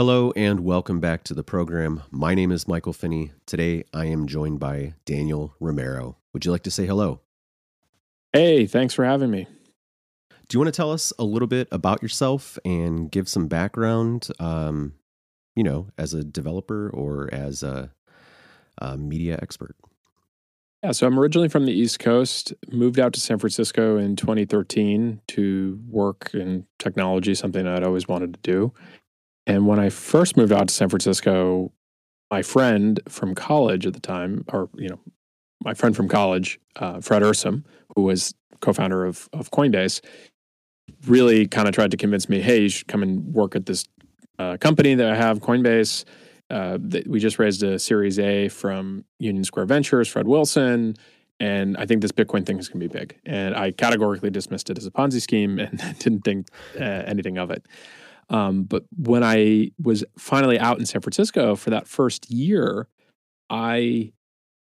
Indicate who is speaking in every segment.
Speaker 1: Hello and welcome back to the program. My name is Michael Finney. Today I am joined by Daniel Romero. Would you like to say hello?
Speaker 2: Hey, thanks for having me.
Speaker 1: Do you want to tell us a little bit about yourself and give some background, um, you know, as a developer or as a, a media expert?
Speaker 2: Yeah, so I'm originally from the East Coast, moved out to San Francisco in 2013 to work in technology, something I'd always wanted to do. And when I first moved out to San Francisco, my friend from college at the time, or you know, my friend from college, uh, Fred Ehrsam, who was co-founder of of Coinbase, really kind of tried to convince me, hey, you should come and work at this uh, company that I have, Coinbase. Uh, we just raised a Series A from Union Square Ventures, Fred Wilson, and I think this Bitcoin thing is going to be big. And I categorically dismissed it as a Ponzi scheme and didn't think uh, anything of it. Um, but when I was finally out in San Francisco for that first year, I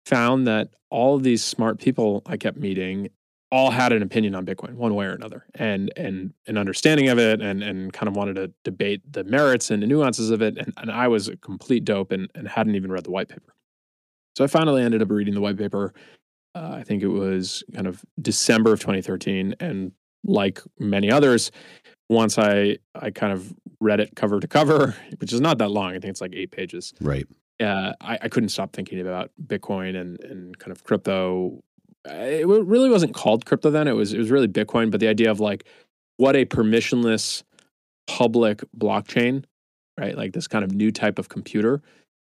Speaker 2: found that all of these smart people I kept meeting all had an opinion on Bitcoin one way or another and and an understanding of it and and kind of wanted to debate the merits and the nuances of it. And, and I was a complete dope and, and hadn't even read the white paper. So I finally ended up reading the white paper. Uh, I think it was kind of December of 2013. And like many others, once I I kind of read it cover to cover, which is not that long. I think it's like eight pages.
Speaker 1: Right.
Speaker 2: Uh, I, I couldn't stop thinking about Bitcoin and and kind of crypto. It really wasn't called crypto then. It was it was really Bitcoin, but the idea of like what a permissionless public blockchain, right? Like this kind of new type of computer.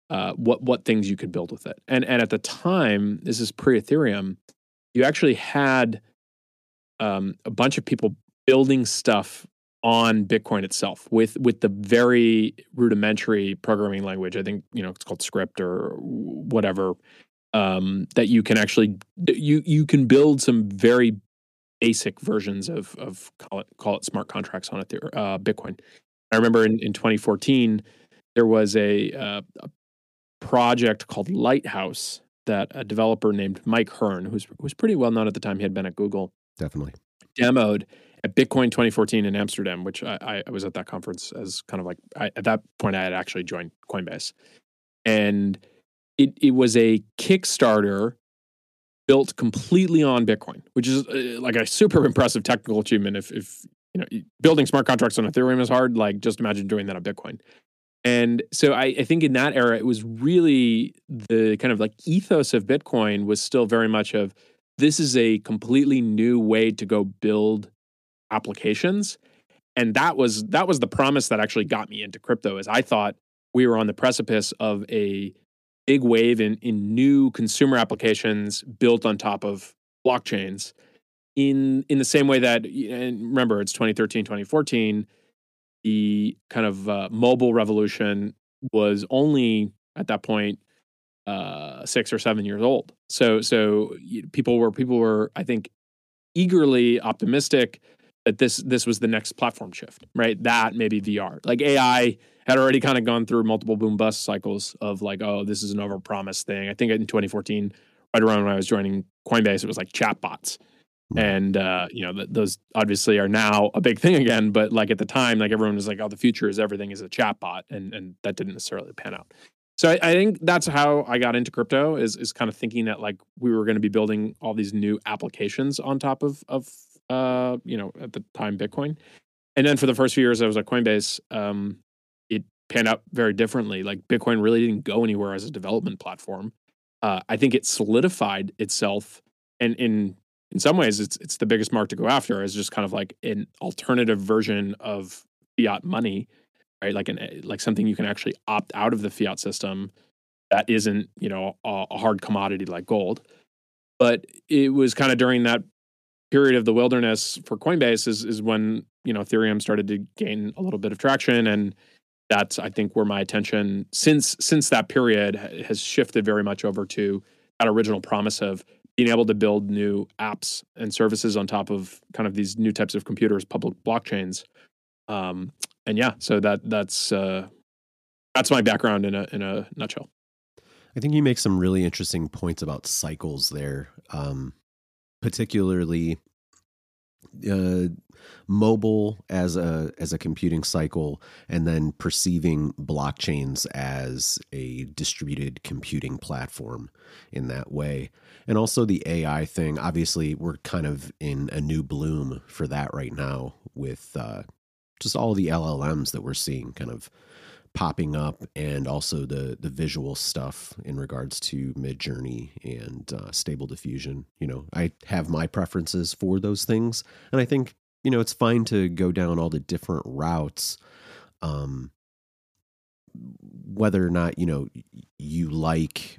Speaker 2: Uh, what what things you could build with it, and and at the time, this is pre Ethereum. You actually had um, a bunch of people building stuff on Bitcoin itself with with the very rudimentary programming language. I think you know it's called script or whatever um, that you can actually you you can build some very basic versions of of call it call it smart contracts on it there uh, Bitcoin. I remember in, in 2014 there was a, uh, a project called Lighthouse that a developer named Mike Hearn, who's was pretty well known at the time, he had been at Google,
Speaker 1: definitely
Speaker 2: demoed at Bitcoin 2014 in Amsterdam, which I, I was at that conference as kind of like I, at that point I had actually joined Coinbase, and it it was a Kickstarter built completely on Bitcoin, which is uh, like a super impressive technical achievement. If if you know building smart contracts on Ethereum is hard, like just imagine doing that on Bitcoin. And so I, I think in that era, it was really the kind of like ethos of Bitcoin was still very much of this is a completely new way to go build applications and that was that was the promise that actually got me into crypto is i thought we were on the precipice of a big wave in in new consumer applications built on top of blockchains in in the same way that and remember it's 2013 2014 the kind of uh, mobile revolution was only at that point uh, six or seven years old. So so people were people were i think eagerly optimistic that this this was the next platform shift, right? That maybe VR. Like AI had already kind of gone through multiple boom bust cycles of like, oh, this is an overpromised thing. I think in 2014, right around when I was joining Coinbase, it was like chatbots. Mm-hmm. And uh, you know, th- those obviously are now a big thing again. But like at the time, like everyone was like, "Oh, the future is everything is a chatbot," and and that didn't necessarily pan out. So I, I, think that's how I got into crypto is is kind of thinking that like we were going to be building all these new applications on top of of uh, you know, at the time Bitcoin. And then for the first few years I was at Coinbase, um, it panned out very differently. Like Bitcoin really didn't go anywhere as a development platform. Uh, I think it solidified itself, and in in some ways, it's it's the biggest mark to go after as just kind of like an alternative version of fiat money, right? Like an eh, like something you can actually opt out of the fiat system that isn't you know a, a hard commodity like gold. But it was kind of during that period of the wilderness for Coinbase is is when you know Ethereum started to gain a little bit of traction, and that's I think where my attention since since that period has shifted very much over to that original promise of being able to build new apps and services on top of kind of these new types of computers, public blockchains. Um, and yeah, so that that's uh, that's my background in a in a nutshell.
Speaker 1: I think you make some really interesting points about cycles there. Um, particularly uh, mobile as a as a computing cycle and then perceiving blockchains as a distributed computing platform in that way. And also the AI thing obviously we're kind of in a new bloom for that right now with uh, just all the LLMs that we're seeing kind of popping up and also the the visual stuff in regards to midjourney and uh, stable diffusion. You know i have my preferences for those things and i think you know it's fine to go down all the different routes um whether or not you know you like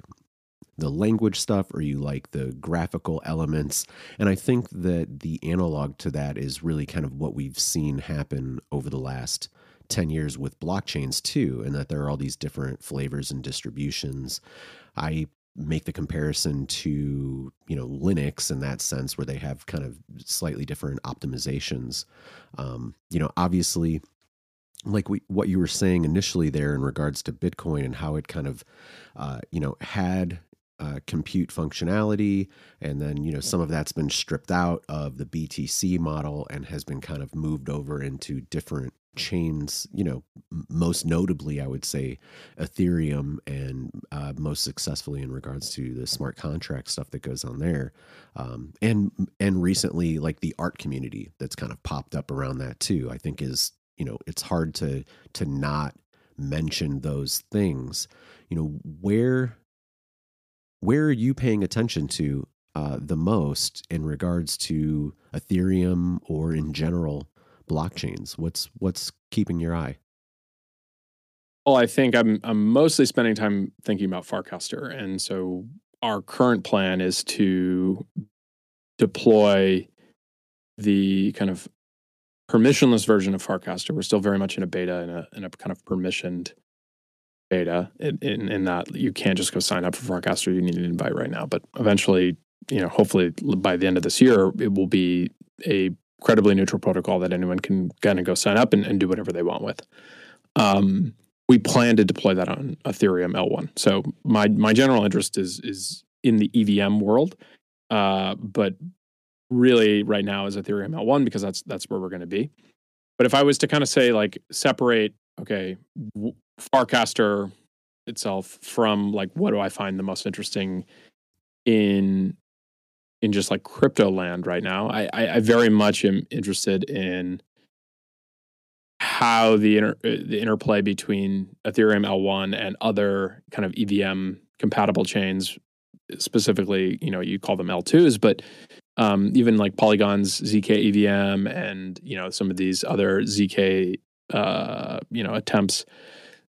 Speaker 1: the language stuff or you like the graphical elements and i think that the analog to that is really kind of what we've seen happen over the last 10 years with blockchains too, and that there are all these different flavors and distributions. I make the comparison to you know linux in that sense where they have kind of slightly different optimizations um, you know obviously like we, what you were saying initially there in regards to bitcoin and how it kind of uh, you know had uh, compute functionality and then you know some of that's been stripped out of the btc model and has been kind of moved over into different chains, you know, most notably, I would say Ethereum and uh, most successfully in regards to the smart contract stuff that goes on there. Um, and, and recently, like the art community that's kind of popped up around that too, I think is, you know, it's hard to, to not mention those things, you know, where, where are you paying attention to uh, the most in regards to Ethereum or in general blockchains? What's what's keeping your eye?
Speaker 2: Well, I think I'm I'm mostly spending time thinking about Farcaster, and so our current plan is to deploy the kind of permissionless version of Farcaster. We're still very much in a beta in a in a kind of permissioned beta in, in, in that you can't just go sign up for Farcaster. You need an invite right now, but eventually, you know, hopefully by the end of this year, it will be a credibly neutral protocol that anyone can kind of go sign up and, and do whatever they want with. Um, we plan to deploy that on Ethereum L1. So my my general interest is is in the EVM world, uh, but really right now is Ethereum L1 because that's that's where we're going to be. But if I was to kind of say like separate, okay, Farcaster itself from like what do I find the most interesting in in just like crypto land right now. I, I, I very much am interested in how the inter, uh, the interplay between Ethereum L1 and other kind of EVM compatible chains, specifically, you know, you call them L2s, but um, even like Polygon's ZK EVM and you know some of these other ZK uh, you know attempts,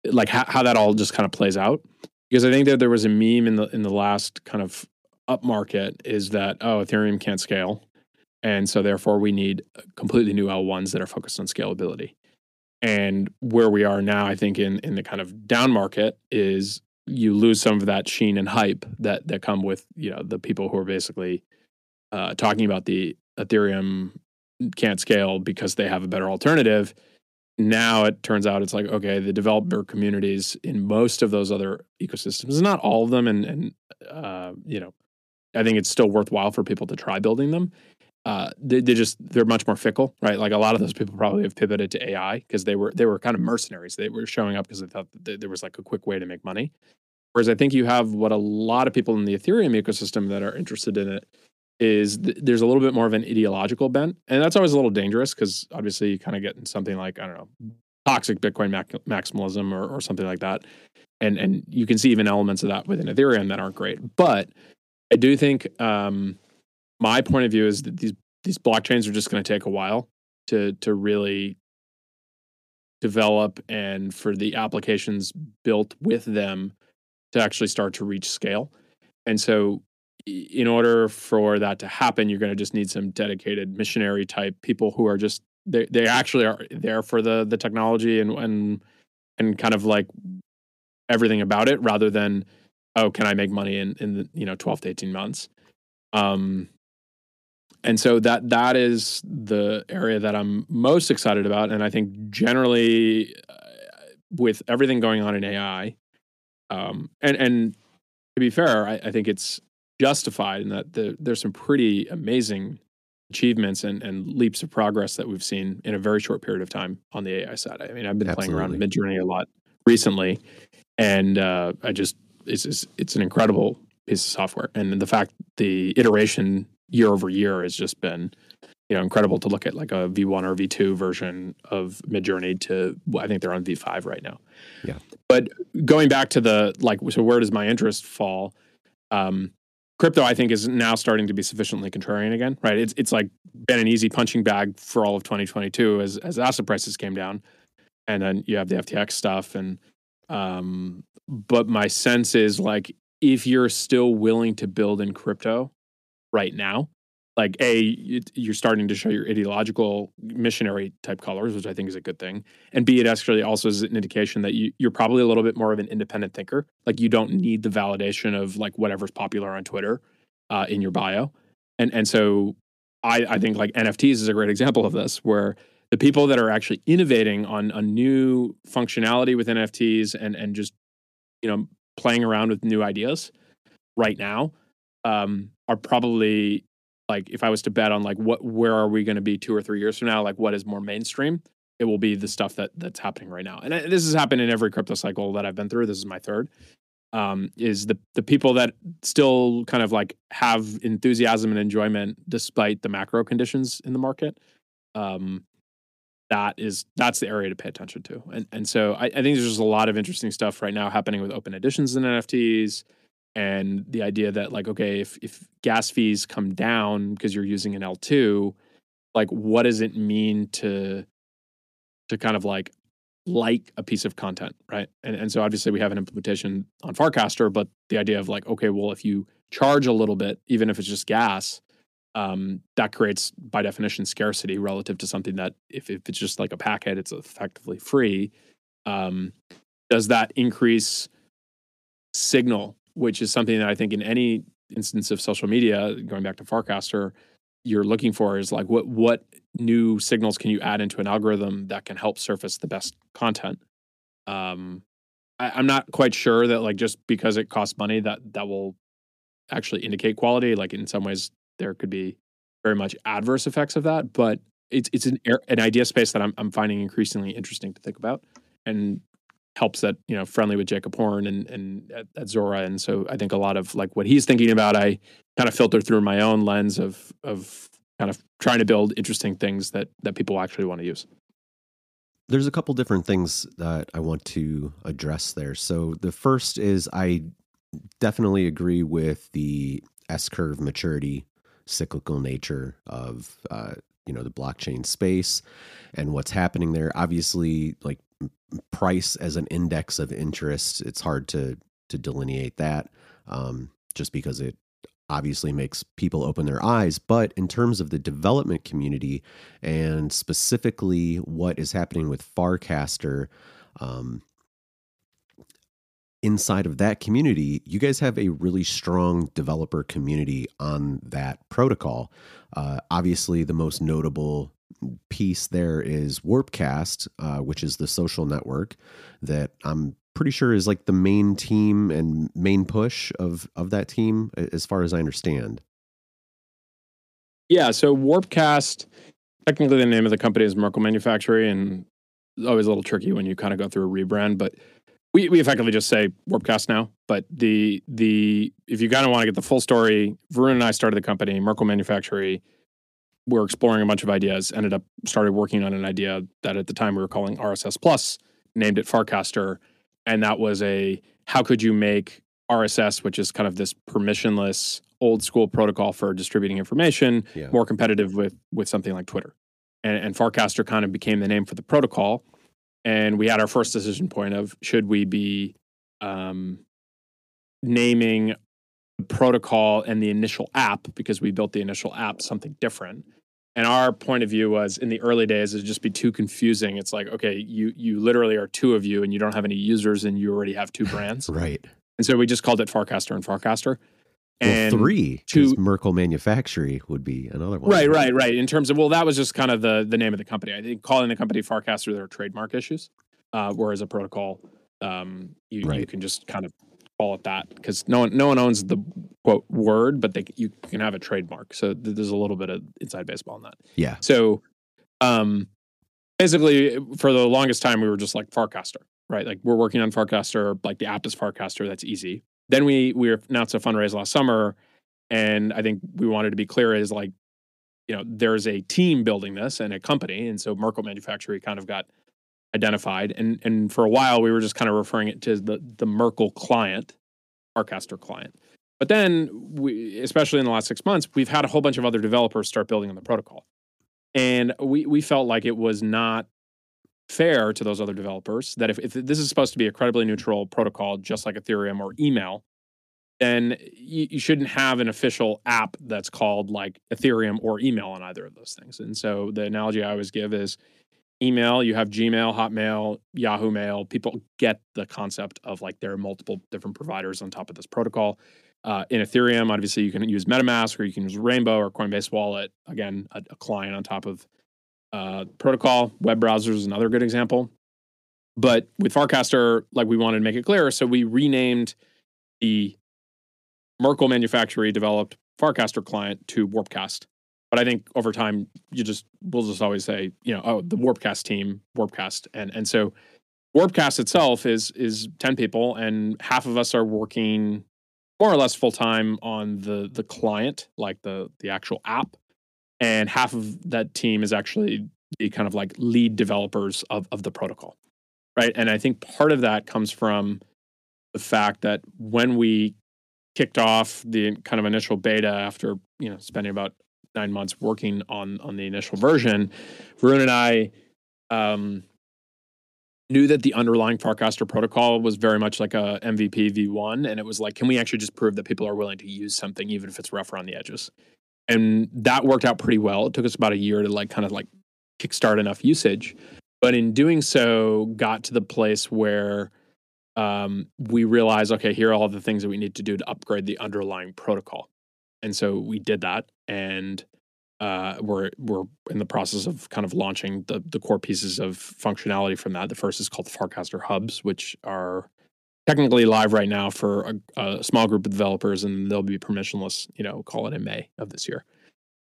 Speaker 2: like how, how that all just kind of plays out. Because I think that there was a meme in the in the last kind of upmarket is that oh ethereum can't scale and so therefore we need completely new l1s that are focused on scalability. And where we are now i think in in the kind of down market is you lose some of that sheen and hype that that come with you know the people who are basically uh, talking about the ethereum can't scale because they have a better alternative. Now it turns out it's like okay the developer communities in most of those other ecosystems not all of them and and uh, you know I think it's still worthwhile for people to try building them. Uh, they, they just they're much more fickle, right? Like a lot of those people probably have pivoted to AI because they were they were kind of mercenaries. They were showing up because they thought there was like a quick way to make money. Whereas I think you have what a lot of people in the Ethereum ecosystem that are interested in it is th- there's a little bit more of an ideological bent, and that's always a little dangerous because obviously you kind of get in something like I don't know toxic Bitcoin mac- maximalism or, or something like that, and and you can see even elements of that within Ethereum that aren't great, but I do think um, my point of view is that these these blockchains are just going to take a while to to really develop and for the applications built with them to actually start to reach scale. And so in order for that to happen, you're going to just need some dedicated missionary type people who are just they they actually are there for the the technology and and and kind of like everything about it rather than oh, can I make money in in the, you know 12 to 18 months? Um, and so that that is the area that I'm most excited about, and I think generally uh, with everything going on in AI, um, and and to be fair, I, I think it's justified in that the, there's some pretty amazing achievements and, and leaps of progress that we've seen in a very short period of time on the AI side. I mean, I've been Absolutely. playing around Midjourney a lot recently, and uh, I just it's, it's it's an incredible piece of software, and the fact the iteration year over year has just been you know incredible to look at like a V1 or V2 version of Midjourney to I think they're on V5 right now.
Speaker 1: Yeah.
Speaker 2: But going back to the like so where does my interest fall? Um, crypto I think is now starting to be sufficiently contrarian again, right? It's it's like been an easy punching bag for all of 2022 as as asset prices came down. And then you have the FTX stuff and um but my sense is like if you're still willing to build in crypto right now, like a you're starting to show your ideological missionary type colors which i think is a good thing. And b it actually also is an indication that you, you're probably a little bit more of an independent thinker. Like you don't need the validation of like whatever's popular on twitter uh, in your bio. And and so i i think like nfts is a great example of this where the people that are actually innovating on a new functionality with nfts and and just you know playing around with new ideas right now um, are probably like if I was to bet on like what where are we going to be two or three years from now, like what is more mainstream, it will be the stuff that that's happening right now. And this has happened in every crypto cycle that I've been through. This is my third. Um, is the the people that still kind of like have enthusiasm and enjoyment despite the macro conditions in the market. Um, that is that's the area to pay attention to. And and so I, I think there's just a lot of interesting stuff right now happening with open editions and NFTs and the idea that like okay if if gas fees come down because you're using an L2 like what does it mean to to kind of like like a piece of content right and and so obviously we have an implementation on Farcaster but the idea of like okay well if you charge a little bit even if it's just gas um, that creates by definition scarcity relative to something that if, if it's just like a packet it's effectively free um, does that increase signal which is something that I think in any instance of social media, going back to Farcaster, you're looking for is like what what new signals can you add into an algorithm that can help surface the best content. Um, I, am not quite sure that like just because it costs money that that will actually indicate quality. Like in some ways, there could be very much adverse effects of that, but it's it's an an idea space that I'm I'm finding increasingly interesting to think about. And helps that you know friendly with Jacob Horne and and at, at, Zora, and so I think a lot of like what he's thinking about, I kind of filter through my own lens of of kind of trying to build interesting things that that people actually want to use.
Speaker 1: There's a couple different things that I want to address there. So the first is I definitely agree with the S curve maturity cyclical nature of uh, you know the blockchain space and what's happening there. Obviously, like price as an index of interest, it's hard to to delineate that um, just because it obviously makes people open their eyes. But in terms of the development community and specifically what is happening with Farcaster, um, inside of that community, you guys have a really strong developer community on that protocol. Uh, obviously, the most notable piece there is Warpcast, uh, which is the social network that I'm pretty sure is like the main team and main push of of that team, as far as I understand.
Speaker 2: Yeah, so Warpcast, technically the name of the company is Merkle Manufactory, and it's always a little tricky when you kind of go through a rebrand, but we, we effectively just say Warpcast now. But the the if you kind of want to get the full story, Varun and I started the company, Merkle Manufactory we're exploring a bunch of ideas, ended up started working on an idea that at the time we were calling RSS Plus, named it Farcaster. And that was a how could you make RSS, which is kind of this permissionless old school protocol for distributing information, yeah. more competitive with with something like Twitter. And, and Farcaster kind of became the name for the protocol. And we had our first decision point of should we be um, naming the protocol and the initial app because we built the initial app something different. And our point of view was in the early days it'd just be too confusing. It's like okay you you literally are two of you and you don't have any users and you already have two brands.
Speaker 1: Right.
Speaker 2: And so we just called it farcaster and farcaster
Speaker 1: and well, three to merkle manufactory would be another one
Speaker 2: right right right in terms of well that was just kind of the the name of the company i think calling the company farcaster there are trademark issues uh, whereas a protocol um, you, right. you can just kind of call it that because no one no one owns the quote word, but they you can have a trademark. So there's a little bit of inside baseball in that.
Speaker 1: Yeah.
Speaker 2: So, um, basically, for the longest time, we were just like Farcaster, right? Like we're working on Farcaster, like the app is Farcaster. That's easy. Then we we announced a fundraise last summer, and I think we wanted to be clear is like, you know, there's a team building this and a company, and so Merkle Manufactory kind of got identified, and and for a while we were just kind of referring it to the the Merkle client, Farcaster client. But then, we, especially in the last six months, we've had a whole bunch of other developers start building on the protocol, and we we felt like it was not fair to those other developers that if, if this is supposed to be a credibly neutral protocol, just like Ethereum or email, then you, you, shouldn't have an official app that's called like Ethereum or email on either of those things. And so the analogy I always give is email, you have Gmail, Hotmail, Yahoo Mail. People get the concept of like there are multiple different providers on top of this protocol. Uh, in Ethereum, obviously, you can use MetaMask or you can use Rainbow or Coinbase Wallet. Again, a, a client on top of uh, protocol. Web browsers is another good example. But with Farcaster, like we wanted to make it clear, so we renamed the Merkle Manufactory developed Farcaster client to Warpcast. But I think over time, you just we'll just always say, you know, oh, the Warpcast team, Warpcast, and and so Warpcast itself is is ten people, and half of us are working more or less full time on the the client, like the the actual app, and half of that team is actually the kind of like lead developers of of the protocol, right? And I think part of that comes from the fact that when we kicked off the kind of initial beta after you know spending about nine months working on on the initial version, Varun and I um, knew that the underlying Farcaster protocol was very much like a MVP v1, and it was like, can we actually just prove that people are willing to use something even if it's rough around the edges? And that worked out pretty well. It took us about a year to like kind of like kickstart enough usage, but in doing so, got to the place where um, we realized, okay, here are all the things that we need to do to upgrade the underlying protocol, and so we did that, and uh, we're we're in the process of kind of launching the the core pieces of functionality from that. The first is called the Farcaster Hubs, which are technically live right now for a, a, small group of developers, and they'll be permissionless. You know, call it in May of this year,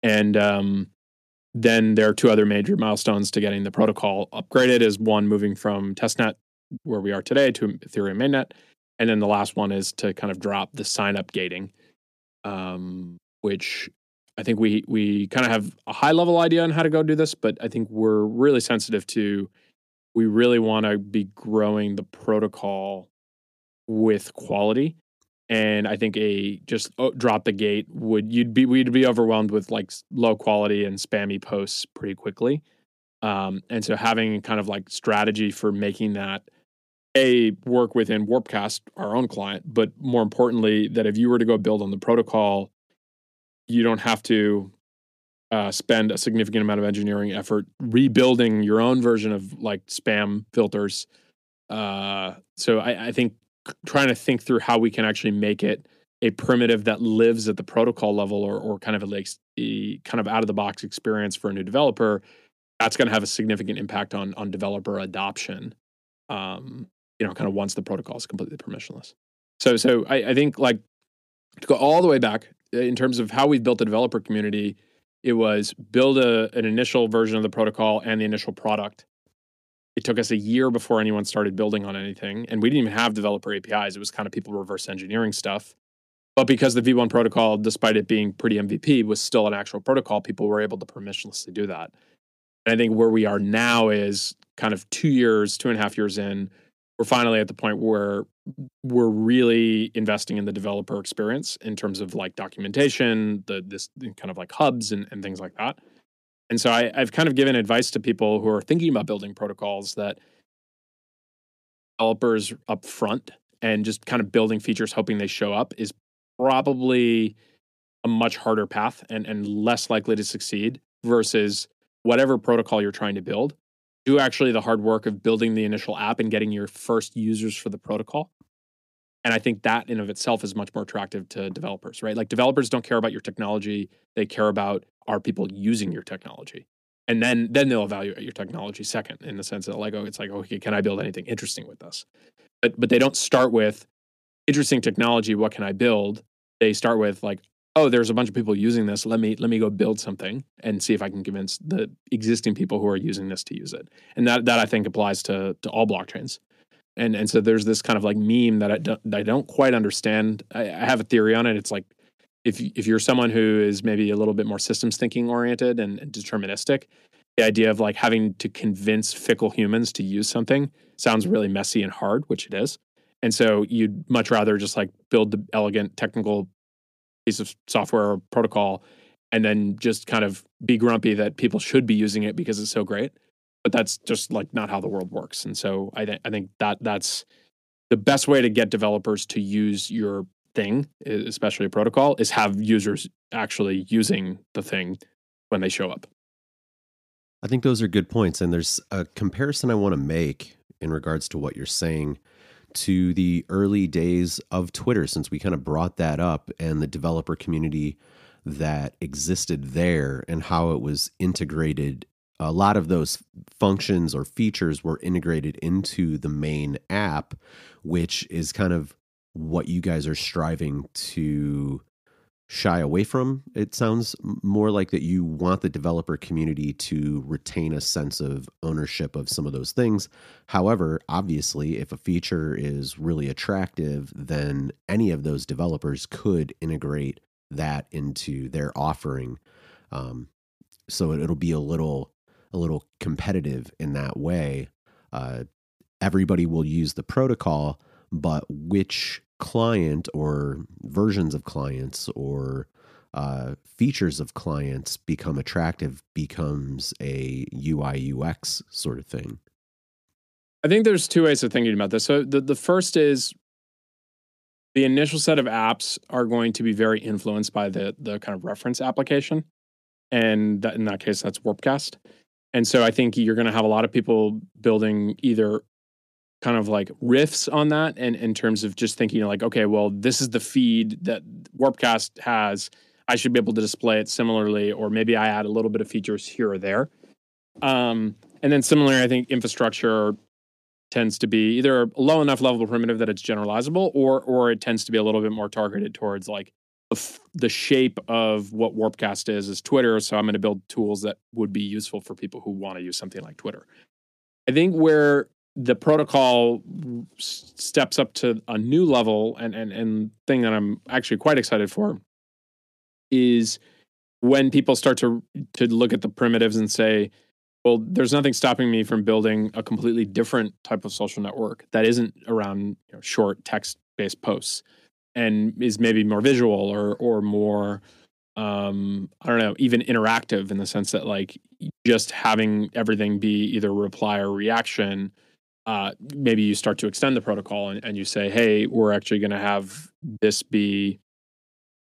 Speaker 2: and um, then there are two other major milestones to getting the protocol upgraded. Is one moving from testnet where we are today to Ethereum mainnet, and then the last one is to kind of drop the sign up gating, um, which I think we we kind of have a high level idea on how to go do this, but I think we're really sensitive to we really want to be growing the protocol with quality. And I think a just oh, drop the gate would you'd be we'd be overwhelmed with like low quality and spammy posts pretty quickly. Um, and so having kind of like strategy for making that a work within Warpcast, our own client, but more importantly, that if you were to go build on the protocol you don't have to uh, spend a significant amount of engineering effort rebuilding your own version of like spam filters. Uh, so I, I, think trying to think through how we can actually make it a primitive that lives at the protocol level or, or kind of a a kind of out of the box experience for a new developer, that's going to have a significant impact on on developer adoption. Um, you know, kind of once the protocol is completely permissionless. So so I, I think like to go all the way back in terms of how we've built the developer community, it was build a, an initial version of the protocol and the initial product. It took us a year before anyone started building on anything. And we didn't even have developer APIs. It was kind of people reverse engineering stuff. But because the V1 protocol, despite it being pretty MVP, was still an actual protocol, people were able to permissionlessly do that. And I think where we are now is kind of two years, two and a half years in, we're finally at the point where we're really investing in the developer experience in terms of like documentation, the this kind of like hubs and, and things like that. And so I, I've kind of given advice to people who are thinking about building protocols that developers up front and just kind of building features hoping they show up is probably a much harder path and, and less likely to succeed versus whatever protocol you're trying to build do actually the hard work of building the initial app and getting your first users for the protocol. And I think that in of itself is much more attractive to developers, right? Like developers don't care about your technology; they care about are people using your technology, and then then they'll evaluate your technology second, in the sense that like, oh, it's like, okay, can I build anything interesting with this? But but they don't start with interesting technology. What can I build? they start with like, oh, there's a bunch of people using this. Let me let me go build something and see if I can convince the existing people who are using this to use it. And that that I think applies to to all blockchains. And and so there's this kind of like meme that I don't that I don't quite understand. I, I have a theory on it. It's like if if you're someone who is maybe a little bit more systems thinking oriented and, deterministic, the idea of like having to convince fickle humans to use something sounds really messy and hard, which it is. And so you'd much rather just like build the elegant technical piece of software or protocol and then just kind of be grumpy that people should be using it because it's so great. But that's just like not how the world works. And so I think I think that that's the best way to get developers to use your thing, especially a protocol, is have users actually using the thing when they show up.
Speaker 1: I think those are good points. And there's a comparison I want to make in regards to what you're saying to the early days of Twitter, since we kind of brought that up and the developer community that existed there and how it was integrated. A lot of those functions or features were integrated into the main app, which is kind of what you guys are striving to shy away from. It sounds more like that you want the developer community to retain a sense of ownership of some of those things. However, obviously, if a feature is really attractive, then any of those developers could integrate that into their offering. Um, so it'll be a little a little competitive in that way. Uh, everybody will use the protocol, but which client or versions of clients or uh, features of clients become attractive becomes a UI UX sort of thing.
Speaker 2: I think there's two ways of thinking about this. So the, the first is the initial set of apps are going to be very influenced by the the kind of reference application. And that, in that case, that's Warpcast. And so I think you're going to have a lot of people building either kind of like riffs on that and in terms of just thinking like okay well this is the feed that warpcast has. I should be able to display it similarly or maybe i add a little bit of features here or there. Um, and then similarly i think infrastructure tends to be either a low enough level primitive that it's generalizable or or it tends to be a little bit more targeted towards like the shape of what warpcast is is twitter. So i'm going to build tools that would be useful for people who want to use something like twitter. I think where the protocol steps up to a new level and and and thing that I'm actually quite excited for is when people start to to look at the primitives and say well there's nothing stopping me from building a completely different type of social network that isn't around you know, short text based posts and is maybe more visual or or more um i don't know even interactive in the sense that like just having everything be either reply or reaction uh, maybe you start to extend the protocol and, and you say, hey, we're actually going to have this be,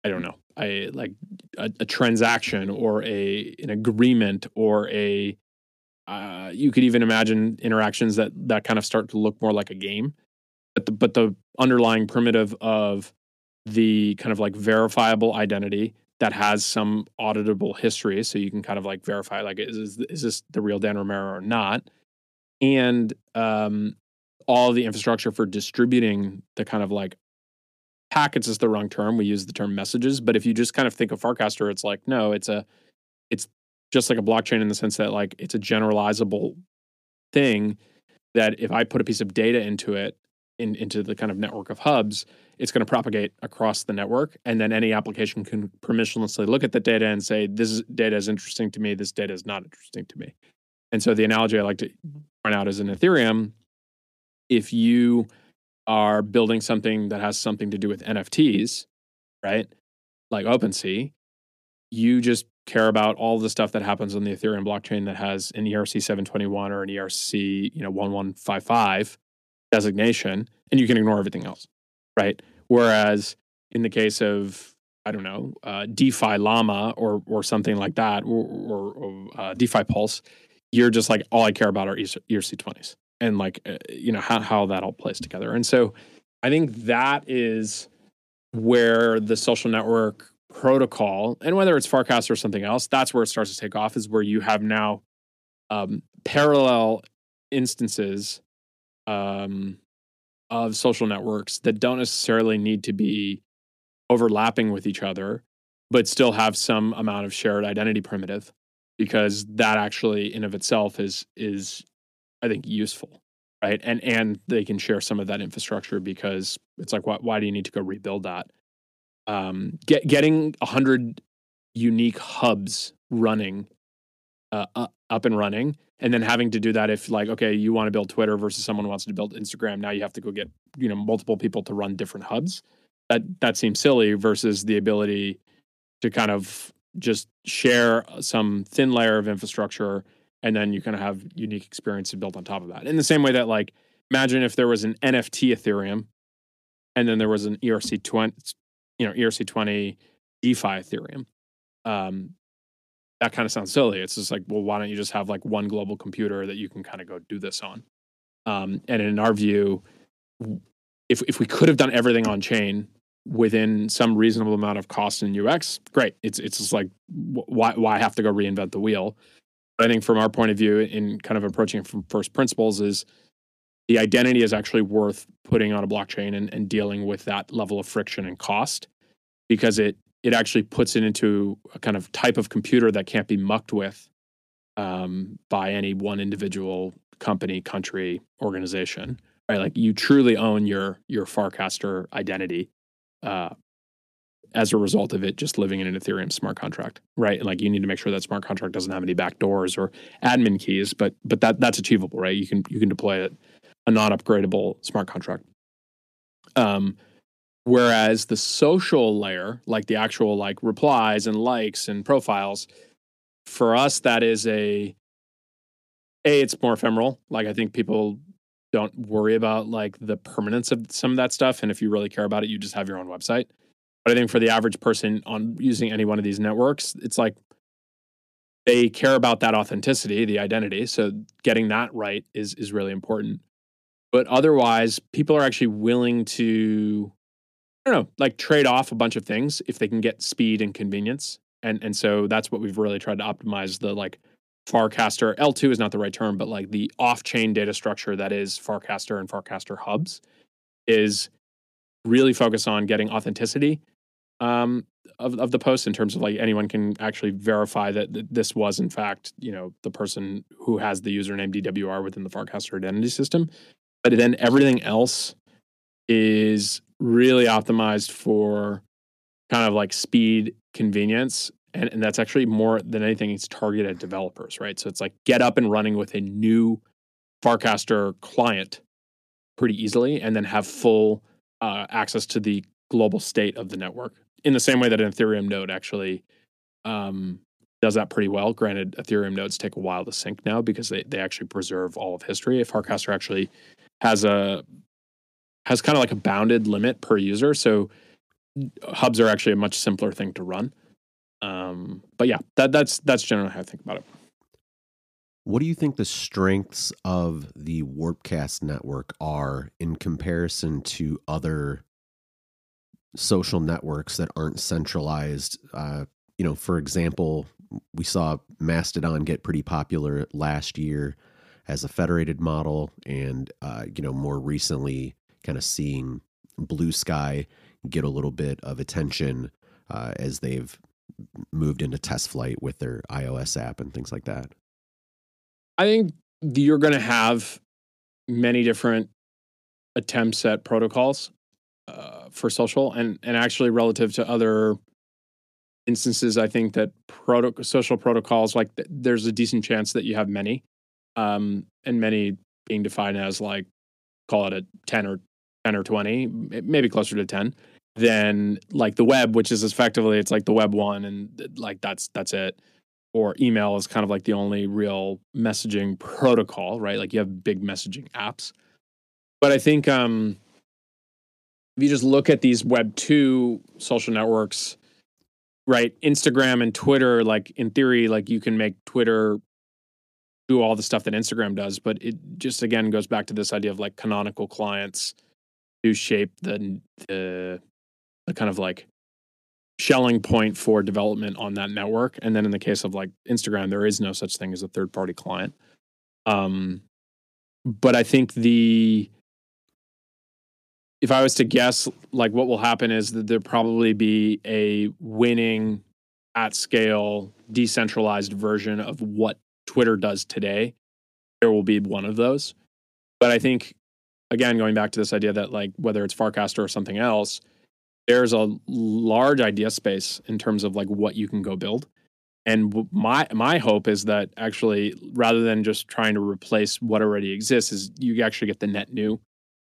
Speaker 2: I don't know, a like a, a transaction or a an agreement or a uh, you could even imagine interactions that that kind of start to look more like a game, but the, but the underlying primitive of the kind of like verifiable identity that has some auditable history, so you can kind of like verify like is is, is this the real Dan Romero or not, and um, all the infrastructure for distributing the kind of like packets is the wrong term. We use the term messages, but if you just kind of think of Farcaster, it's like no, it's a it's just like a blockchain in the sense that like it's a generalizable thing that if I put a piece of data into it in, into the kind of network of hubs, it's going to propagate across the network, and then any application can permissionlessly look at the data and say this data is interesting to me, this data is not interesting to me. And so the analogy I like to point out is in Ethereum, if you are building something that has something to do with NFTs, right? Like OpenSea, you just care about all the stuff that happens on the Ethereum blockchain that has an ERC 721 or an ERC, you know, 1155 designation, and you can ignore everything else, right? Whereas in the case of I don't know, uh, DeFi Llama or or something like that, or, or, or uh, DeFi Pulse, you're just like all I care about are ERC twenties and like uh, you know how how that all plays together. And so I think that is where the social network protocol and whether it's Farcast or something else, that's where it starts to take off. Is where you have now um, parallel instances um, of social networks that don't necessarily need to be overlapping with each other, but still have some amount of shared identity primitive because that actually in of itself is is I think useful. Right. And and they can share some of that infrastructure because it's like why why do you need to go rebuild that? Um get getting hundred unique hubs running uh, up and running and then having to do that if like okay you want to build twitter versus someone wants to build instagram now you have to go get you know multiple people to run different hubs that that seems silly versus the ability to kind of just share some thin layer of infrastructure and then you kind of have unique experiences built on top of that in the same way that like imagine if there was an nft ethereum and then there was an erc20 you know erc20 defi ethereum um, that kind of sounds silly. It's just like, well, why don't you just have like one global computer that you can kind of go do this on? Um, and in our view, if if we could have done everything on chain within some reasonable amount of cost and UX, great. It's it's just like why why have to go reinvent the wheel? But I think from our point of view, in kind of approaching it from first principles, is the identity is actually worth putting on a blockchain and, and dealing with that level of friction and cost because it it actually puts it into a kind of type of computer that can't be mucked with um, by any one individual company, country, organization. Right, like you truly own your your Farcaster identity uh, as a result of it just living in an Ethereum smart contract. Right, like you need to make sure that smart contract doesn't have any backdoors or admin keys, but but that that's achievable, right? You can you can deploy a non-upgradable smart contract. Um, Whereas the social layer, like the actual like replies and likes and profiles, for us that is a a it's more ephemeral. Like I think people don't worry about like the permanence of some of that stuff, and if you really care about it, you just have your own website. But I think for the average person on using any one of these networks, it's like they care about that authenticity, the identity. So getting that right is is really important. But otherwise, people are actually willing to I don't know, like trade off a bunch of things if they can get speed and convenience. And and so that's what we've really tried to optimize the like Farcaster L2 is not the right term, but like the off-chain data structure that is Farcaster and Farcaster hubs is really focused on getting authenticity um, of of the post in terms of like anyone can actually verify that, that this was in fact you know the person who has the username DWR within the Farcaster identity system. But then everything else is really optimized for kind of like speed, convenience. And, and that's actually more than anything, it's targeted at developers, right? So it's like get up and running with a new Farcaster client pretty easily and then have full uh, access to the global state of the network in the same way that an Ethereum node actually um, does that pretty well. Granted, Ethereum nodes take a while to sync now because they, they actually preserve all of history. If Farcaster actually has a has kind of like a bounded limit per user. So hubs are actually a much simpler thing to run. Um, but yeah, that, that's that's generally how I think about it.
Speaker 1: What do you think the strengths of the Warpcast network are in comparison to other social networks that aren't centralized? Uh, you know, for example, we saw Mastodon get pretty popular last year as a federated model, and uh, you know, more recently, kind of seeing Bluesky get a little bit of attention uh, as they've moved into TestFlight with their iOS app and things like that?
Speaker 2: I think you're going to have many different attempts at protocols uh, for social, and and actually relative to other instances, I think that proto- social protocols like th- there's a decent chance that you have many, um, and many being defined as like call it a ten or 10 or 20, maybe closer to 10, than like the web, which is effectively it's like the web one and like that's that's it. Or email is kind of like the only real messaging protocol, right? Like you have big messaging apps. But I think um if you just look at these web two social networks, right? Instagram and Twitter, like in theory, like you can make Twitter do all the stuff that Instagram does, but it just again goes back to this idea of like canonical clients to shape the, the the kind of like Schelling point for development on that network. And then in the case of like Instagram, there is no such thing as a third party client. Um, but I think the if I was to guess, like what will happen is that there probably be a winning at scale decentralized version of what Twitter does today. There will be one of those. But I think again going back to this idea that like whether it's Farcaster or something else, there's a large idea space in terms of like what you can go build. And my my hope is that actually rather than just trying to replace what already exists is you actually get the net new.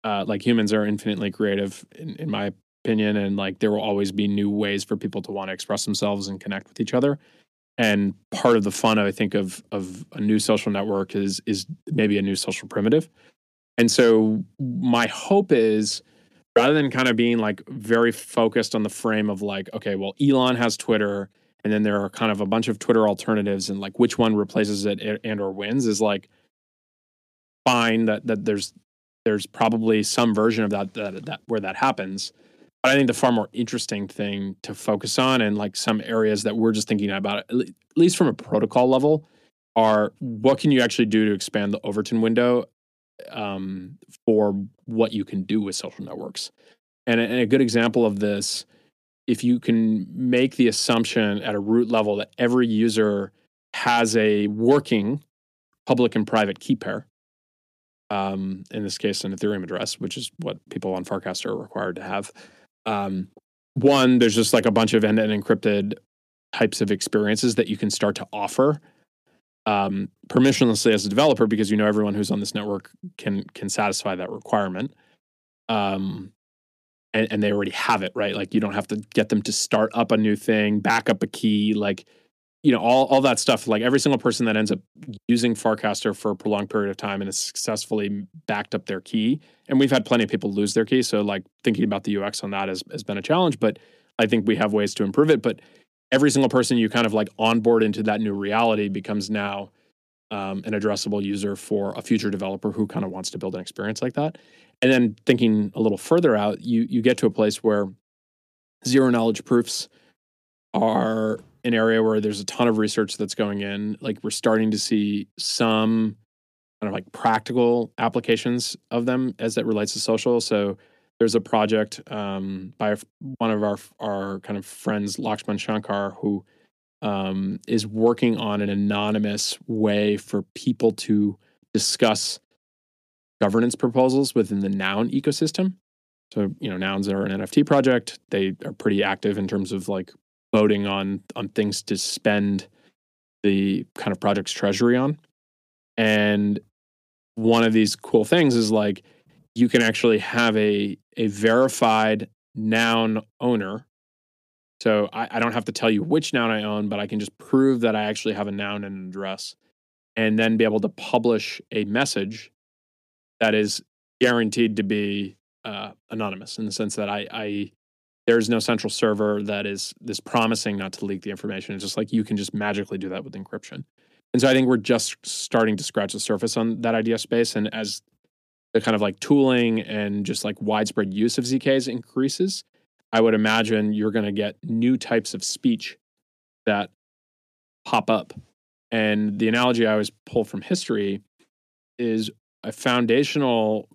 Speaker 2: Uh, like humans are infinitely creative in, in my opinion and like there will always be new ways for people to want to express themselves and connect with each other and part of the fun i think of of a new social network is is maybe a new social primitive and so my hope is rather than kind of being like very focused on the frame of like okay well elon has twitter and then there are kind of a bunch of twitter alternatives and like which one replaces it and or wins is like fine that that there's there's probably some version of that that, that where that happens. But I think the far more interesting thing to focus on and like some areas that we're just thinking about, at least from a protocol level, are what can you actually do to expand the Overton window um, for what you can do with social networks. And a, and a good example of this, if you can make the assumption at a root level that every user has a working public and private key pair, um, in this case, an Ethereum address, which is what people on Farcaster are required to have um, one, there's just like a bunch of end-to-end encrypted types of experiences that you can start to offer um, permissionlessly as a developer because you know everyone who's on this network can can satisfy that requirement. Um, and, and they already have it, right? Like you don't have to get them to start up a new thing, back up a key, like you know all all that stuff like every single person that ends up using farcaster for a prolonged period of time and has successfully backed up their key and we've had plenty of people lose their key so like thinking about the ux on that has, has been a challenge but i think we have ways to improve it but every single person you kind of like onboard into that new reality becomes now um, an addressable user for a future developer who kind of wants to build an experience like that and then thinking a little further out you you get to a place where zero knowledge proofs are an area where there's a ton of research that's going in. Like we're starting to see some kind of like practical applications of them as it relates to social. So there's a project um, by one of our our kind of friends, Lakshman Sankar, who um, is working on an anonymous way for people to discuss governance proposals within the Noun ecosystem. So, you know, Nouns are an NFT project. They are pretty active in terms of like voting on on things to spend the kind of project's treasury on. And one of these cool things is like you can actually have a a verified noun owner. So I, I, don't have to tell you which noun I own, but I can just prove that I actually have a noun and an address, and then be able to publish a message that is guaranteed to be uh, anonymous in the sense that I, I there's no central server that is this promising not to leak the information. It's just like you can just magically do that with encryption. And so I think we're just starting to scratch the surface on that idea space. And as the kind of like tooling and just like widespread use of ZKs increases, I would imagine you're going to get new types of speech that pop up. And the analogy I always pull from history is a foundational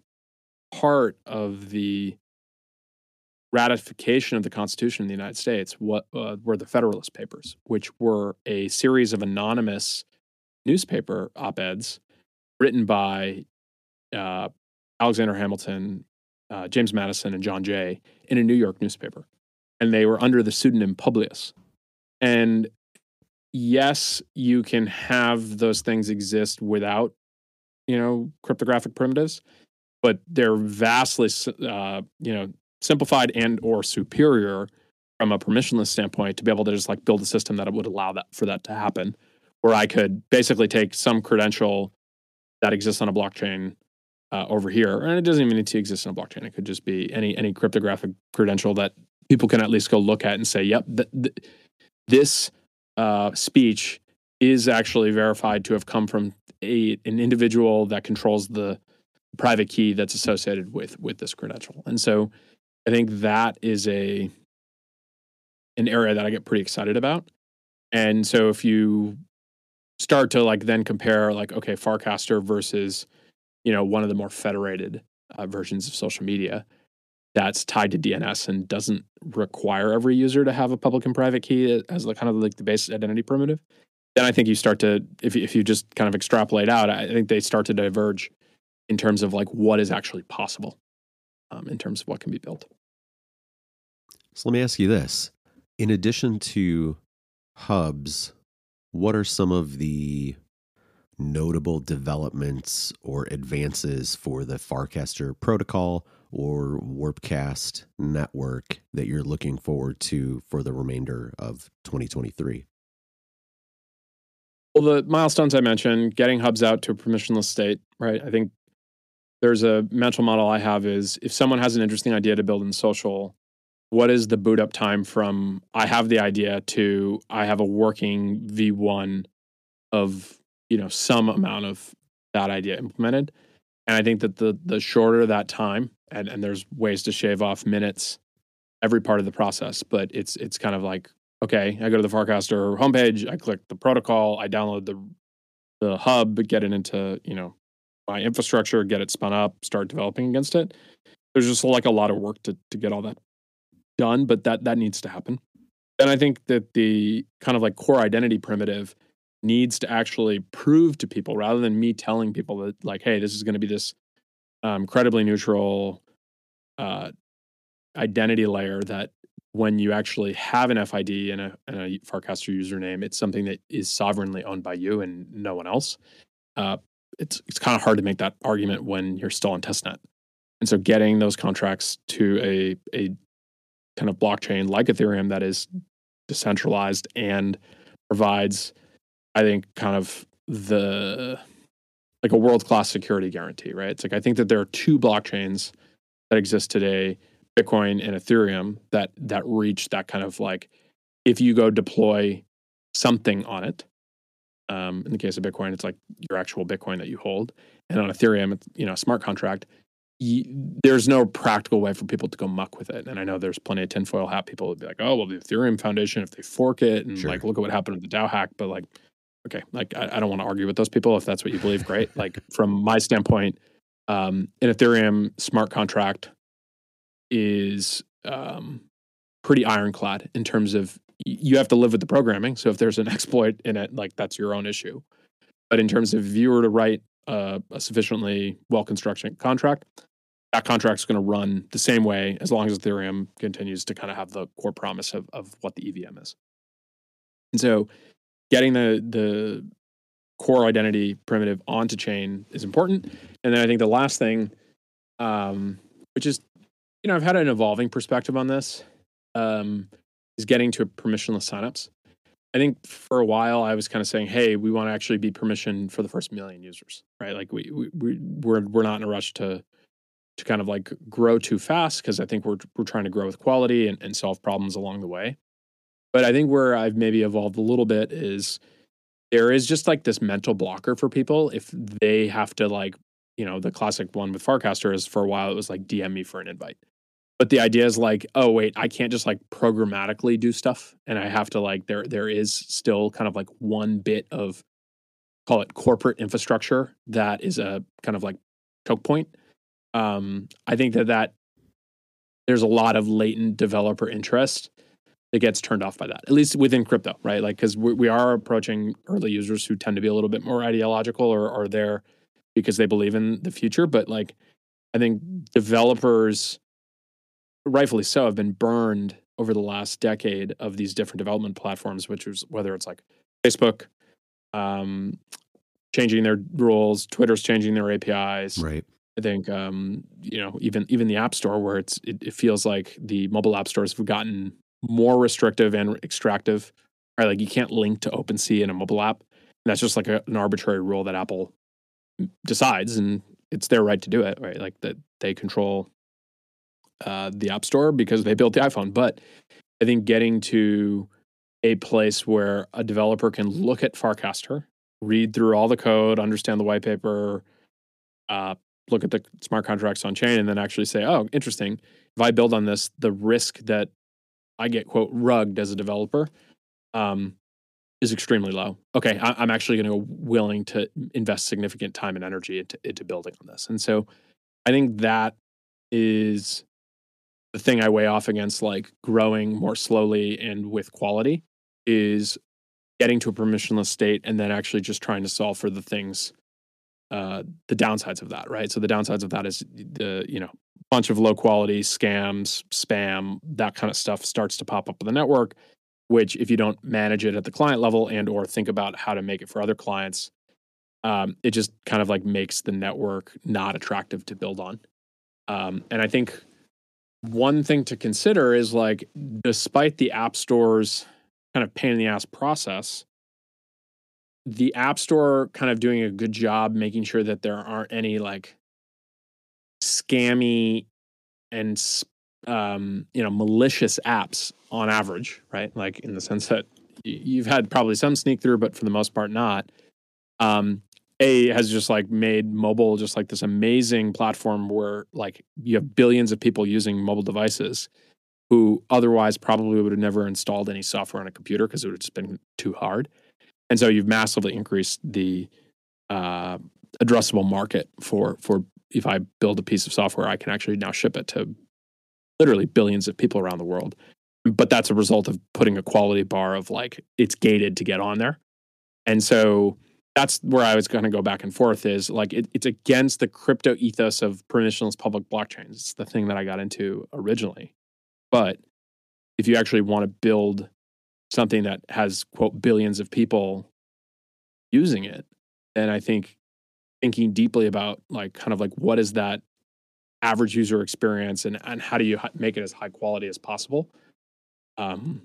Speaker 2: part of the ratification of the Constitution in the United States what, uh, were the Federalist Papers, which were a series of anonymous newspaper op eds written by uh, Alexander Hamilton, uh, James Madison, and John Jay in a New York newspaper. And they were under the pseudonym Publius. And yes, you can have those things exist without, you know, cryptographic primitives, but they're vastly, uh, you know, simplified and or superior from a permissionless standpoint to be able to just like build a system that would allow that for that to happen where i could basically take some credential that exists on a blockchain uh, over here. And it doesn't even need to exist in a blockchain. It could just be any any cryptographic credential that people can at least go look at and say yep th- th- this uh, speech is actually verified to have come from a, an individual that controls the private key that's associated with with this credential. And so I think that is a an area that I get pretty excited about. And so if you start to like then compare like okay Farcaster versus you know one of the more federated uh, versions of social media, that's tied to DNS and doesn't require every user to have a public and private key as the kind of like the base identity primitive, then I think you start to if if you just kind of extrapolate out, I think they start to diverge in terms of like what is actually possible um, in terms of what can be built.
Speaker 1: So let me ask you this: in addition to hubs, what are some of the notable developments or advances for the Farcaster protocol or Warpcast network that you're looking forward to for the remainder of 2023?
Speaker 2: Well, the milestones I mentioned, getting hubs out to a permissionless state, right? I think there's a mental model I have is if someone has an interesting idea to build in social, what is the boot up time from I have the idea to I have a working V1 of, you know, some amount of that idea implemented. And I think that the the shorter that time, and, and there's ways to shave off minutes every part of the process, but it's it's kind of like, okay, I go to the Farcaster homepage, I click the protocol, I download the the hub, get it into, you know, my infrastructure, get it spun up, start developing against it. There's just like a lot of work to to get all that done, but that that needs to happen. And I think that the kind of like core identity primitive needs to actually prove to people rather than me telling people that like, hey, this is going to be this um, incredibly neutral uh, identity layer that when you actually have an FID and a, and a Farcaster username, it's something that is sovereignly owned by you and no one else. Uh, it's it's kind of hard to make that argument when you're still on testnet. And so getting those contracts to a a kind of blockchain like Ethereum that is decentralized and provides, I think, kind of the like a world class security guarantee, right? It's like I think that there are two blockchains that exist today, Bitcoin and Ethereum, that that reach that kind of like if you go deploy something on it, um, in the case of Bitcoin, it's like your actual Bitcoin that you hold, and on Ethereum, it's you know a smart contract. You, there's no practical way for people to go muck with it, and I know there's plenty of tinfoil hat people would be like, "Oh, well, the Ethereum Foundation, if they fork it, and sure. like look at what happened with the DAO hack," but like, okay, like I, I don't want to argue with those people if that's what you believe. Great. like from my standpoint, um, an Ethereum smart contract is um, pretty ironclad in terms of you have to live with the programming. So if there's an exploit in it, like that's your own issue. But in terms of if you were to write a, a sufficiently well constructed contract, that contract is going to run the same way as long as Ethereum continues to kind of have the core promise of, of what the EVM is. And so getting the the core identity primitive onto chain is important. And then I think the last thing, um, which is, you know, I've had an evolving perspective on this. Um, is getting to permissionless signups. I think for a while I was kind of saying, "Hey, we want to actually be permission for the first million users, right? Like we we, we we're we're not in a rush to to kind of like grow too fast because I think we're we're trying to grow with quality and, and solve problems along the way. But I think where I've maybe evolved a little bit is there is just like this mental blocker for people if they have to like you know the classic one with Farcaster is for a while it was like DM me for an invite. But the idea is like oh wait i can't just like programmatically do stuff and i have to like there there is still kind of like one bit of call it corporate infrastructure that is a kind of like choke point. Um i think that that there's a lot of latent developer interest that gets turned off by that at least within crypto right like because we, we are approaching early users who tend to be a little bit more ideological or are there because they believe in the future but like i think developers rightfully so, have been burned over the last decade of these different development platforms, which is whether it's like Facebook, um, changing their rules, Twitter's changing their APIs.
Speaker 1: Right.
Speaker 2: I think um, you know even even the App Store, where it's it, it, feels like the mobile app stores have gotten more restrictive and extractive. Right, like you can't link to OpenSea in a mobile app. And that's just like a, an arbitrary rule that Apple decides, and it's their right to do it. Right, like that they control uh, the App Store because they built the iPhone. But I think getting to a place where a developer can look at Farcaster, read through all the code, understand the white paper, uh, look at the smart contracts on chain, and then actually say, oh, interesting. If I build on this, the risk that I get, quote, rugged as a developer um, is extremely low. Okay, I, am actually going to willing to invest significant time and energy into, into building on this. And so I think that is the thing I weigh off against like growing more slowly and with quality is getting to a permissionless state and then actually just trying to solve for the things uh, the downsides of that, right? So the downsides of that is the you know bunch of low quality scams, spam, that kind of stuff starts to pop up on the network. Which, if you don't manage it at the client level and or think about how to make it for other clients, um, it just kind of like makes the network not attractive to build on. Um, and I think one thing to consider is like, despite the app store's kind of pain in the ass process, the app store kind of doing a good job making sure that there aren't any like scammy and um, you know malicious apps on average, right? Like in the sense that you've had probably some sneak through, but for the most part not. Um, a has just like made mobile just like this amazing platform where like you have billions of people using mobile devices who otherwise probably would have never installed any software on a computer because it would have just been too hard. And so you've massively increased the uh, addressable market for for if I build a piece of software, I can actually now ship it to literally billions of people around the world. But that's a result of putting a quality bar of like it's gated to get on there. And so that's where I was going to go back and forth is like it, it's against the crypto ethos of permissionless public blockchains. It's the thing that I got into originally. But if you actually want to build something that has quote billions of people using it, then I think thinking deeply about like kind of like what is that average user experience and and how do you make it as high quality as possible? Um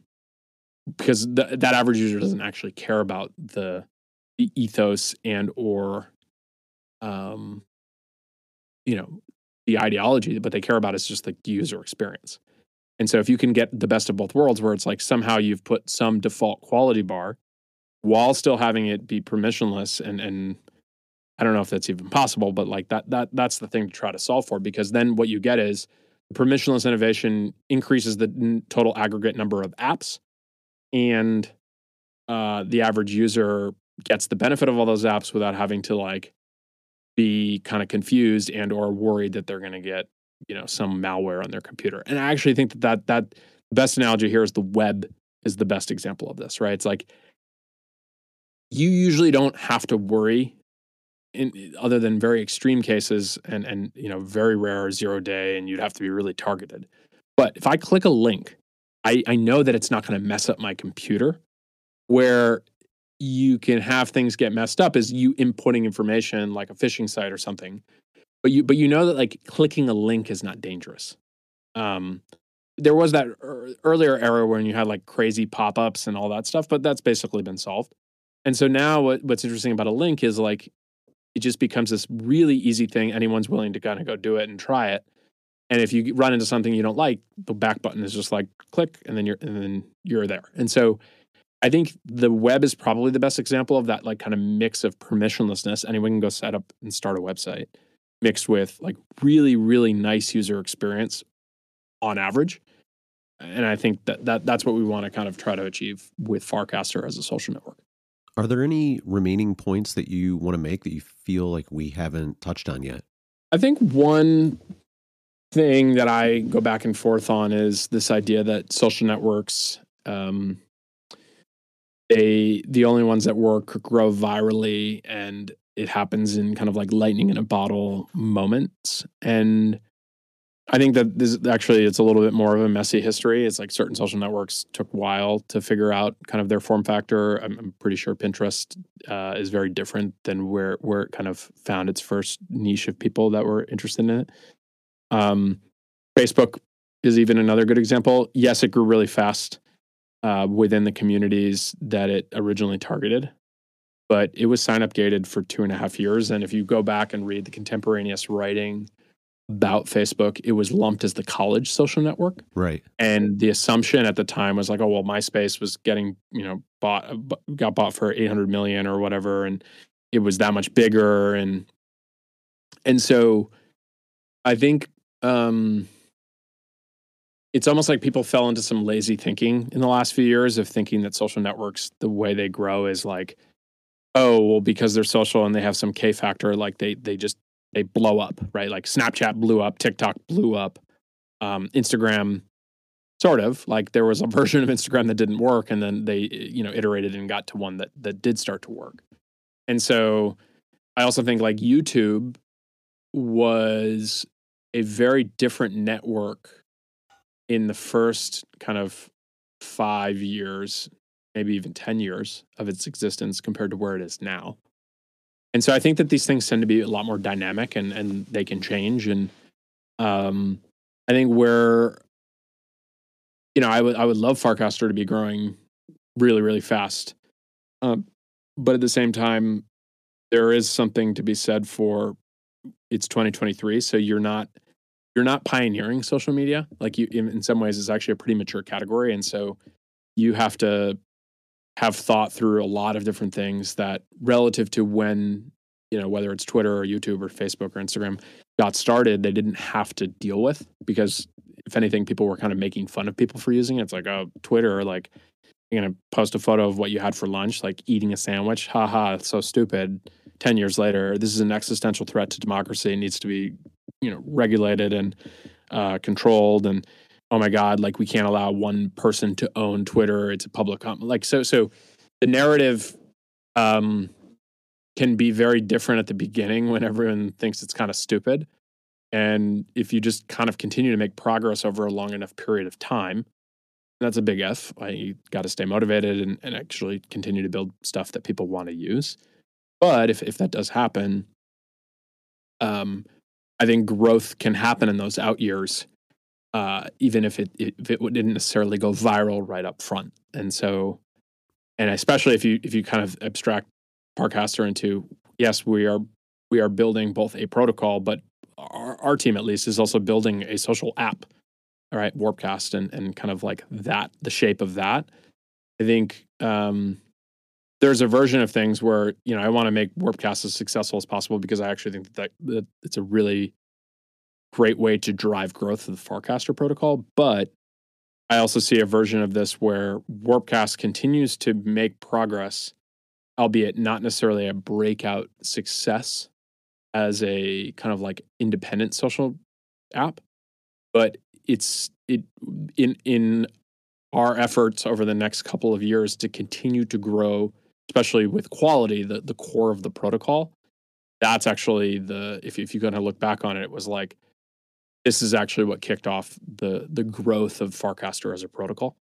Speaker 2: because th- that average user doesn't actually care about the, the ethos and or um you know the ideology but they care about is just the user experience. And so if you can get the best of both worlds where it's like somehow you've put some default quality bar while still having it be permissionless and and I don't know if that's even possible, but like that that that's the thing to try to solve for because then what you get is permissionless innovation increases the n- total aggregate number of apps and uh, the average user gets the benefit of all those apps without having to like be kind of confused and or worried that they're going to get you know some malware on their computer. And i actually think that that that the best analogy here is the web is the best example of this right? It's like you usually don't have to worry in, other than very extreme cases and and you know very rare zero day and you'd have to be really targeted. But if i click a link i i know that it's not going to mess up my computer. Where you can have things get messed up is you inputting information like a phishing site or something. But you but you know that like clicking a link is not dangerous. Um there was that er- earlier era when you had like crazy pop-ups and all that stuff but that's basically been solved. And so now what, what's interesting about a link is like it just becomes this really easy thing. Anyone's willing to kind of go do it and try it. And if you run into something you don't like, the back button is just like click, and then you're and then you're there. And so, I think the web is probably the best example of that, like kind of mix of permissionlessness. Anyone can go set up and start a website, mixed with like really really nice user experience on average. And I think that, that that's what we want to kind of try to achieve with Farcaster as a social network.
Speaker 1: Are there any remaining points that you want to make that you feel like we haven't touched on yet?
Speaker 2: I think one thing that I go back and forth on is this idea that social networks, um, they the only ones that work grow virally, and it happens in kind of like lightning in a bottle moments. And I think that this actually it's a little bit more of a messy history. It's like certain social networks took a while to figure out kind of their form factor. I'm, I'm pretty sure Pinterest uh, is very different than where where it kind of found its first niche of people that were interested in it. Um, Facebook is even another good example. Yes, it grew really fast uh, within the communities that it originally targeted, but it was sign up gated for two and a half years. And if you go back and read the contemporaneous writing about Facebook, it was lumped as the college social network.
Speaker 1: Right.
Speaker 2: And the assumption at the time was like, oh well, MySpace was getting you know bought got bought for eight hundred million or whatever, and it was that much bigger, and and so I think um, it's almost like people fell into some lazy thinking in the last few years of thinking that social networks, the way they grow, is like, oh well, because they're social and they have some K factor, like they they just they blow up, right? Like Snapchat blew up, TikTok blew up. Um, Instagram, sort of like there was a version of Instagram that didn't work, and then they you know iterated and got to one that that did start to work. And so I also think like YouTube was a very different network in the first kind of five years, maybe even 10 years of its existence compared to where it is now. And so I think that these things tend to be a lot more dynamic and, and they can change. And um, I think where, you know, I would, I would love Farcaster to be growing really, really fast. Um, but at the same time, there is something to be said for it's 2023. So you're not, you're not pioneering social media. Like you, in, in some ways, it's actually a pretty mature category, and so you have to have thought through a lot of different things that relative to when you know whether it's Twitter or YouTube or Facebook or Instagram got started, they didn't have to deal with because if anything, people were kind of making fun of people for using it. It's like, oh, Twitter, like you're gonna post a photo of what you had for lunch, like eating a sandwich. Ha ha, so stupid. Ten years later, this is an existential threat to democracy. It needs to be you know regulated and uh, controlled and oh my god like we can't allow one person to own twitter it's a public com-. like so so the narrative um, can be very different at the beginning when everyone thinks it's kind of stupid and if you just kind of continue to make progress over a long enough period of time that's a big f you got to stay motivated and, and actually continue to build stuff that people want to use but if, if that does happen um, I think growth can happen in those out years, uh, even if it if it didn't necessarily go viral right up front. And so, and especially if you if you kind of abstract Farcaster into yes, we are we are building both a protocol, but our, our team at least is also building a social app. All right, Warpcast and and kind of like that, the shape of that. I think um, there's a version of things where you know I want to make Warpcast as successful as possible because I actually think that, that it's a really great way to drive growth of the Farcaster protocol. But I also see a version of this where Warpcast continues to make progress, albeit not necessarily a breakout success as a kind of like independent social app, but it's it in in our efforts over the next couple of years to continue to grow especially with quality, the the core of the protocol. That's actually the if if you're going to look back on it, it was like this is actually what kicked off the the growth of Farcaster as a protocol.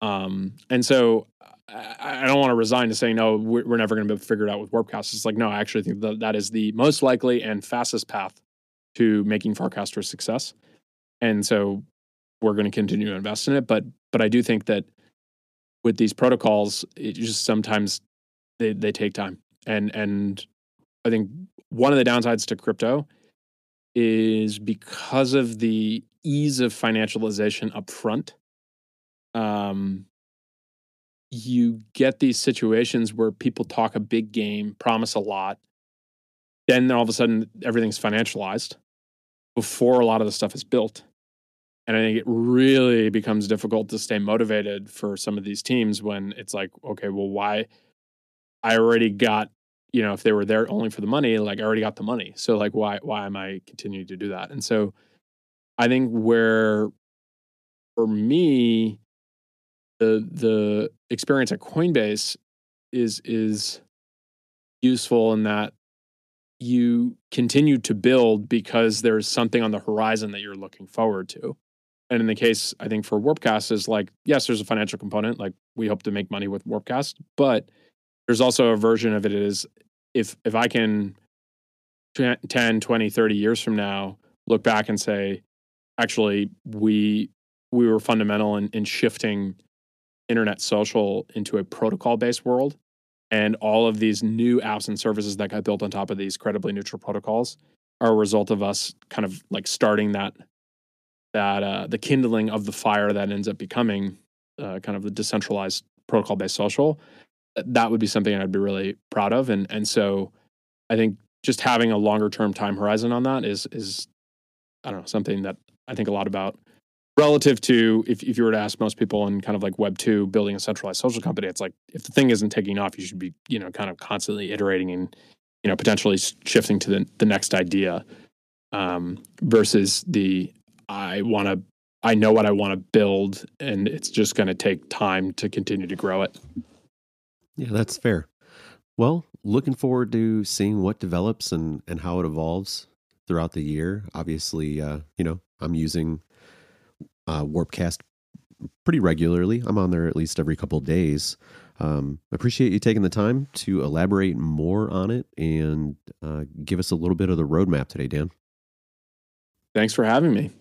Speaker 2: Um, and so I, I don't want to resign to saying no, we're, we're never going to be able to figure it out with Warpcast. It's like no, I actually think that that is the most likely and fastest path to making Farcaster a success. And so we're going to continue to invest in it. But but I do think that with these protocols, it just sometimes they they take time. And and I think one of the downsides to crypto is because of the ease of financialization up front. Um, you get these situations where people talk a big game, promise a lot, then all of a sudden everything's financialized before a lot of the stuff is built. And I think it really becomes difficult to stay motivated for some of these teams when it's like, okay, well, why I already got, you know, if they were there only for the money, like I already got the money. So like why why am I continuing to do that? And so I think where for me the the experience at Coinbase is is useful in that you continue to build because there's something on the horizon that you're looking forward to. And in the case, I think for Warpcast is like, yes, there's a financial component. Like we hope to make money with Warpcast, but there's also a version of it is if if I can 10, 20, 30 years from now look back and say, actually, we we were fundamental in, in shifting internet social into a protocol based world. And all of these new apps and services that got built on top of these credibly neutral protocols are a result of us kind of like starting that that uh, the kindling of the fire that ends up becoming uh, kind of the decentralized protocol based social that would be something I'd be really proud of. And and so I think just having a longer term time horizon on that is is I don't know something that I think a lot about relative to if, if you were to ask most people in kind of like web 2 building a centralized social company it's like if the thing isn't taking off you should be you know kind of constantly iterating and you know potentially shifting to the, the next idea um, versus the I want to. I know what I want to build, and it's just going to take time to continue to grow it.
Speaker 1: Yeah, that's fair. Well, looking forward to seeing what develops and and how it evolves throughout the year. Obviously, uh, you know, I'm using uh, Warpcast pretty regularly. I'm on there at least every couple days. Um, appreciate you taking the time to elaborate more on it and uh, give us a little bit of the roadmap today, Dan.
Speaker 2: Thanks for having me.